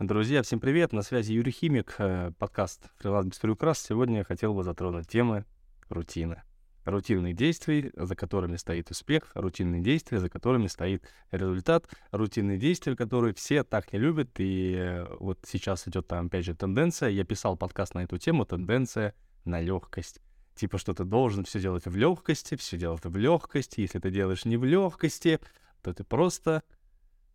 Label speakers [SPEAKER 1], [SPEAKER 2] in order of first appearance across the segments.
[SPEAKER 1] Друзья, всем привет, на связи Юрий Химик, э, подкаст «Фриланс без приукрас». Сегодня я хотел бы затронуть темы рутины. Рутинные действия, за которыми стоит успех, рутинные действия, за которыми стоит результат, рутинные действия, которые все так не любят. И э, вот сейчас идет там, опять же, тенденция. Я писал подкаст на эту тему, тенденция на легкость. Типа, что ты должен все делать в легкости, все делать в легкости. Если ты делаешь не в легкости, то ты просто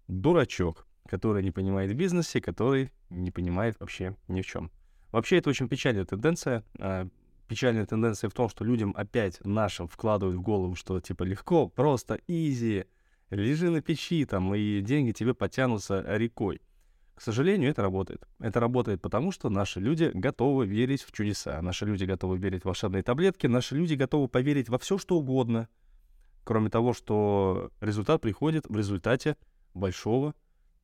[SPEAKER 1] дурачок который не понимает в бизнесе, который не понимает вообще ни в чем. Вообще это очень печальная тенденция. А, печальная тенденция в том, что людям опять нашим вкладывают в голову, что типа легко, просто, изи, лежи на печи там, и деньги тебе потянутся рекой. К сожалению, это работает. Это работает потому, что наши люди готовы верить в чудеса. Наши люди готовы верить в волшебные таблетки. Наши люди готовы поверить во все, что угодно. Кроме того, что результат приходит в результате большого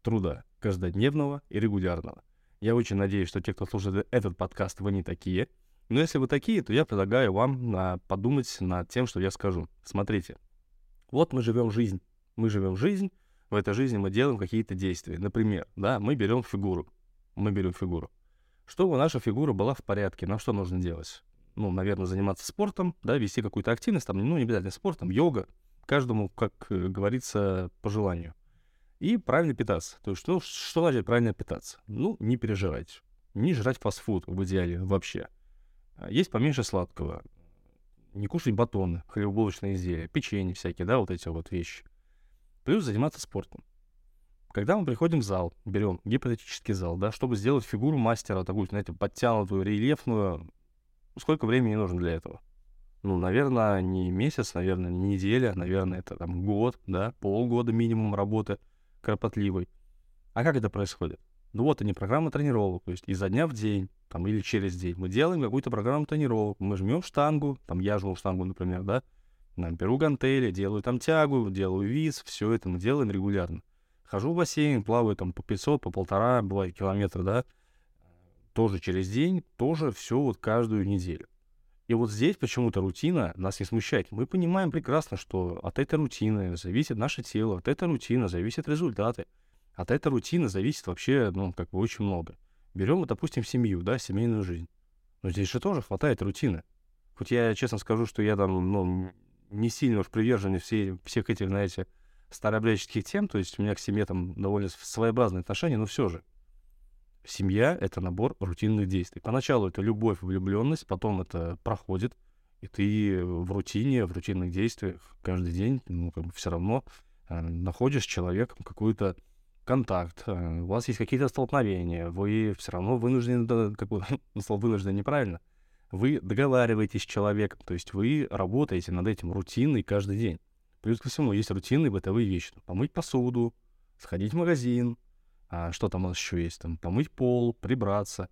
[SPEAKER 1] труда, каждодневного и регулярного. Я очень надеюсь, что те, кто слушает этот подкаст, вы не такие. Но если вы такие, то я предлагаю вам а, подумать над тем, что я скажу. Смотрите, вот мы живем жизнь. Мы живем жизнь, в этой жизни мы делаем какие-то действия. Например, да, мы берем фигуру. Мы берем фигуру. Чтобы наша фигура была в порядке, нам что нужно делать? Ну, наверное, заниматься спортом, да, вести какую-то активность, там, ну, не обязательно спортом, йога, каждому, как э, говорится, по желанию и правильно питаться. То есть, ну, что значит правильно питаться? Ну, не пережирать. Не жрать фастфуд в идеале вообще. А, есть поменьше сладкого. Не кушать батоны, хлебобулочные изделия, печенье всякие, да, вот эти вот вещи. Плюс заниматься спортом. Когда мы приходим в зал, берем гипотетический зал, да, чтобы сделать фигуру мастера, такую, знаете, подтянутую, рельефную, сколько времени нужно для этого? Ну, наверное, не месяц, наверное, не неделя, наверное, это там год, да, полгода минимум работы – кропотливый. А как это происходит? Ну вот они, программа тренировок, то есть изо дня в день, там, или через день. Мы делаем какую-то программу тренировок, мы жмем штангу, там, я жму штангу, например, да, там, беру гантели, делаю там тягу, делаю виз, все это мы делаем регулярно. Хожу в бассейн, плаваю там по 500, по полтора, бывает километра, да, тоже через день, тоже все вот каждую неделю. И вот здесь почему-то рутина нас не смущает. Мы понимаем прекрасно, что от этой рутины зависит наше тело, от этой рутины зависят результаты, от этой рутины зависит вообще, ну, как бы очень много. Берем, допустим, семью, да, семейную жизнь. Но здесь же тоже хватает рутины. Хоть я честно скажу, что я там, ну, не сильно уж привержен все, всех этих, знаете, старообрядческих тем, то есть у меня к семье там довольно своеобразные отношения, но все же. Семья — это набор рутинных действий. Поначалу это любовь, влюбленность, потом это проходит, и ты в рутине, в рутинных действиях каждый день, ну, как бы все равно э, находишь человеком какой-то контакт, э, у вас есть какие-то столкновения, вы все равно вынуждены, как бы, ну, слово вынуждены неправильно, вы договариваетесь с человеком, то есть вы работаете над этим рутиной каждый день. Плюс ко всему есть рутинные бытовые вещи. Помыть посуду, сходить в магазин, а что там у нас еще есть? Там помыть пол, прибраться.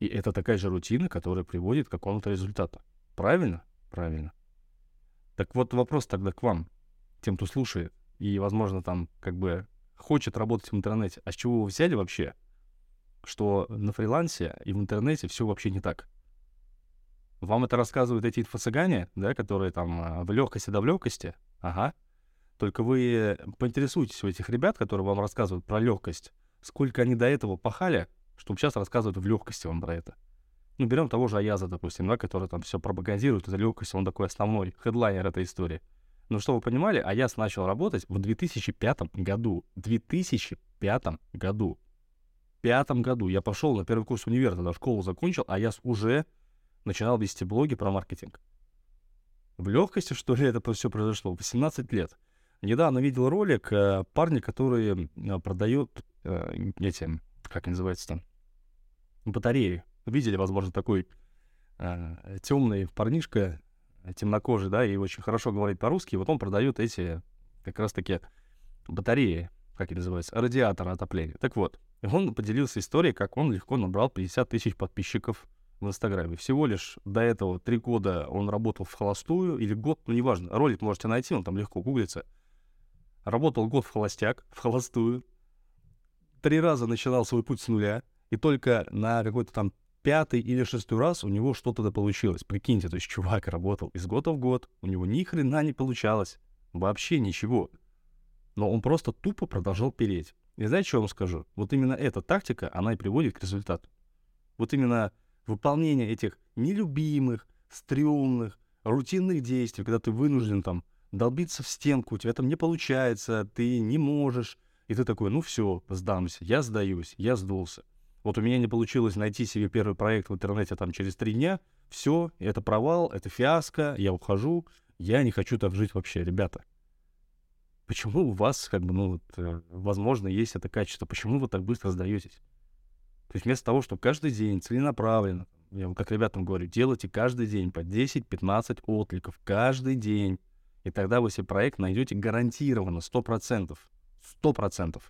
[SPEAKER 1] И это такая же рутина, которая приводит к какому-то результату. Правильно? Правильно. Так вот вопрос тогда к вам, тем, кто слушает, и, возможно, там как бы хочет работать в интернете. А с чего вы взяли вообще, что на фрилансе и в интернете все вообще не так? Вам это рассказывают эти инфо-цыгане, да, которые там а, в легкости да в легкости? Ага. Только вы поинтересуйтесь у этих ребят, которые вам рассказывают про легкость, сколько они до этого пахали, чтобы сейчас рассказывают в легкости вам про это. Ну, берем того же Аяза, допустим, да, который там все пропагандирует, это легкость, он такой основной хедлайнер этой истории. Но что вы понимали, Аяз начал работать в 2005 году. 2005 году. В пятом году я пошел на первый курс универа, тогда школу закончил, а я уже начинал вести блоги про маркетинг. В легкости, что ли, это все произошло? 18 лет. Недавно видел ролик э, парня, который э, продает э, эти, как называется там, батареи. Видели, возможно, такой э, темный парнишка, темнокожий, да, и очень хорошо говорит по-русски. Вот он продает эти как раз-таки батареи, как они называются, радиаторы отопления. Так вот, он поделился историей, как он легко набрал 50 тысяч подписчиков в Инстаграме. Всего лишь до этого три года он работал в холостую, или год, ну неважно, ролик можете найти, он там легко гуглится — Работал год в холостяк, в холостую. Три раза начинал свой путь с нуля. И только на какой-то там пятый или шестой раз у него что-то да получилось. Прикиньте, то есть чувак работал из года в год, у него ни хрена не получалось. Вообще ничего. Но он просто тупо продолжал переть. И знаете, что я вам скажу? Вот именно эта тактика, она и приводит к результату. Вот именно выполнение этих нелюбимых, стрёмных, рутинных действий, когда ты вынужден там долбиться в стенку, у тебя там не получается, ты не можешь, и ты такой, ну все, сдамся, я сдаюсь, я сдулся. Вот у меня не получилось найти себе первый проект в интернете там через три дня, все, это провал, это фиаско, я ухожу, я не хочу так жить вообще, ребята. Почему у вас, как бы, ну, вот, э, возможно, есть это качество? Почему вы так быстро сдаетесь? То есть вместо того, чтобы каждый день целенаправленно, я вам как ребятам говорю, делайте каждый день по 10-15 откликов, каждый день. И тогда вы себе проект найдете гарантированно, 100%. 100%.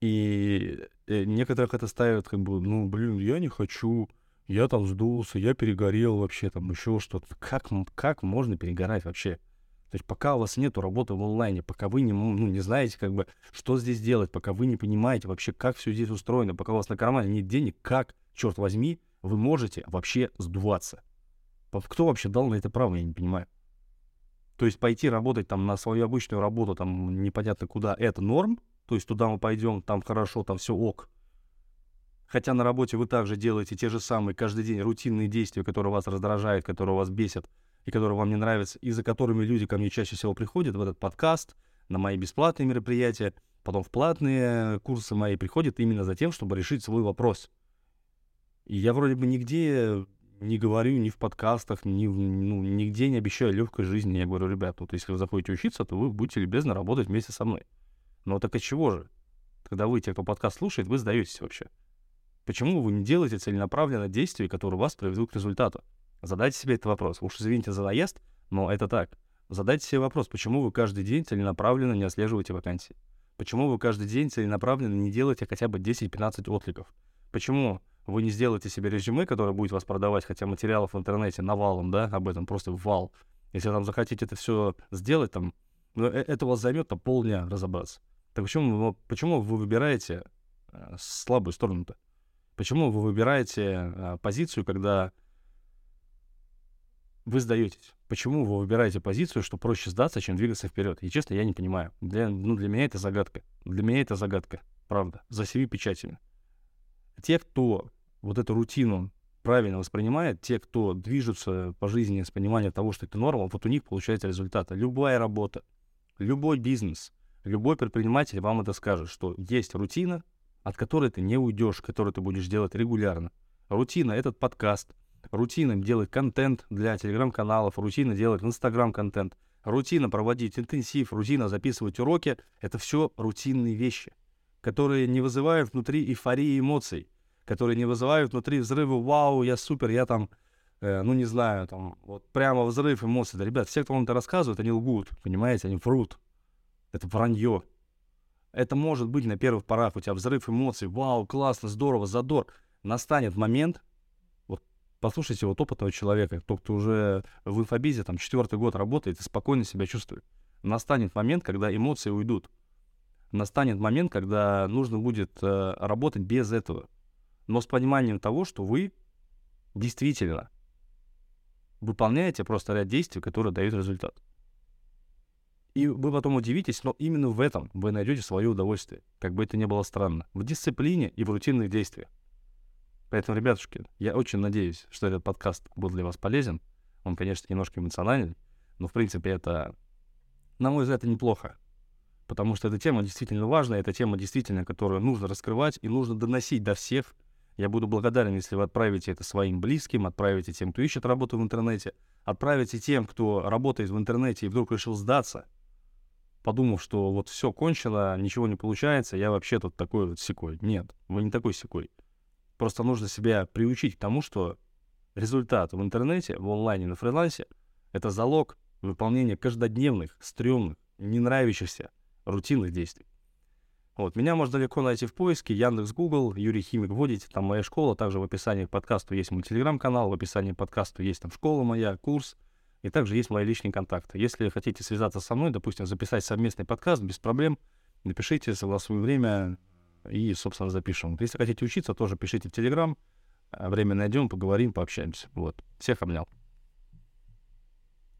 [SPEAKER 1] И э, некоторых это ставят как бы, ну, блин, я не хочу, я там сдулся, я перегорел вообще, там еще что-то. Как, как можно перегорать вообще? То есть пока у вас нет работы в онлайне, пока вы не, ну, не знаете, как бы, что здесь делать, пока вы не понимаете вообще, как все здесь устроено, пока у вас на кармане нет денег, как, черт возьми, вы можете вообще сдуваться? Кто вообще дал на это право, я не понимаю. То есть пойти работать там на свою обычную работу, там непонятно куда, это норм, то есть туда мы пойдем, там хорошо, там все ок. Хотя на работе вы также делаете те же самые каждый день рутинные действия, которые вас раздражают, которые вас бесят, и которые вам не нравятся, и за которыми люди ко мне чаще всего приходят в этот подкаст, на мои бесплатные мероприятия, потом в платные курсы мои приходят именно за тем, чтобы решить свой вопрос. И я вроде бы нигде не говорю ни в подкастах, ни, ну, нигде не обещаю легкой жизни. Я говорю, ребят, вот если вы заходите учиться, то вы будете любезно работать вместе со мной. Но так от чего же? Когда вы, те, кто подкаст слушает, вы сдаетесь вообще. Почему вы не делаете целенаправленно действия, которые вас приведут к результату? Задайте себе этот вопрос. Уж извините за наезд, но это так. Задайте себе вопрос, почему вы каждый день целенаправленно не отслеживаете вакансии? Почему вы каждый день целенаправленно не делаете хотя бы 10-15 откликов? Почему вы не сделаете себе резюме, которое будет вас продавать, хотя материалов в интернете навалом, да, об этом просто вал. Если там захотите это все сделать, там, ну, э, это вас займет там полдня разобраться. Так почему, почему вы выбираете э, слабую сторону-то? Почему вы выбираете э, позицию, когда вы сдаетесь. Почему вы выбираете позицию, что проще сдаться, чем двигаться вперед? И честно, я не понимаю. Для, ну, для меня это загадка. Для меня это загадка. Правда. За семи печатями. Те, кто вот эту рутину правильно воспринимает, те, кто движутся по жизни с пониманием того, что это норма, вот у них получается результаты. Любая работа, любой бизнес, любой предприниматель вам это скажет, что есть рутина, от которой ты не уйдешь, которую ты будешь делать регулярно. Рутина — этот подкаст, рутина делать контент для телеграм-каналов, рутина делать инстаграм-контент, рутина проводить интенсив, рутина записывать уроки — это все рутинные вещи, которые не вызывают внутри эйфории эмоций, которые не вызывают внутри взрыва «Вау, я супер, я там...» э, ну, не знаю, там, вот прямо взрыв эмоций. Да, ребят, все, кто вам это рассказывает, они лгут, понимаете, они врут. Это вранье. Это может быть на первых порах у тебя взрыв эмоций, вау, классно, здорово, задор. Настанет момент, Послушайте вот опытного человека, тот, кто уже в инфобизе там четвертый год работает и спокойно себя чувствует. Настанет момент, когда эмоции уйдут. Настанет момент, когда нужно будет э, работать без этого. Но с пониманием того, что вы действительно выполняете просто ряд действий, которые дают результат. И вы потом удивитесь, но именно в этом вы найдете свое удовольствие, как бы это ни было странно, в дисциплине и в рутинных действиях. Поэтому, ребятушки, я очень надеюсь, что этот подкаст был для вас полезен. Он, конечно, немножко эмоциональный, но, в принципе, это, на мой взгляд, это неплохо. Потому что эта тема действительно важная, эта тема действительно, которую нужно раскрывать и нужно доносить до всех. Я буду благодарен, если вы отправите это своим близким, отправите тем, кто ищет работу в интернете, отправите тем, кто работает в интернете и вдруг решил сдаться, подумав, что вот все кончено, ничего не получается, я вообще тут такой вот секой. Нет, вы не такой секой. Просто нужно себя приучить к тому, что результат в интернете, в онлайне, на фрилансе — это залог выполнения каждодневных, стрёмных, не нравящихся рутинных действий. Вот, меня можно легко найти в поиске, Яндекс, Google, Юрий Химик вводите, там моя школа, также в описании к подкасту есть мой телеграм-канал, в описании к подкасту есть там школа моя, курс, и также есть мои личные контакты. Если хотите связаться со мной, допустим, записать совместный подкаст, без проблем, напишите, согласую время, и, собственно, запишем. Если хотите учиться, тоже пишите в Телеграм. Время найдем, поговорим, пообщаемся. Вот. Всех обнял.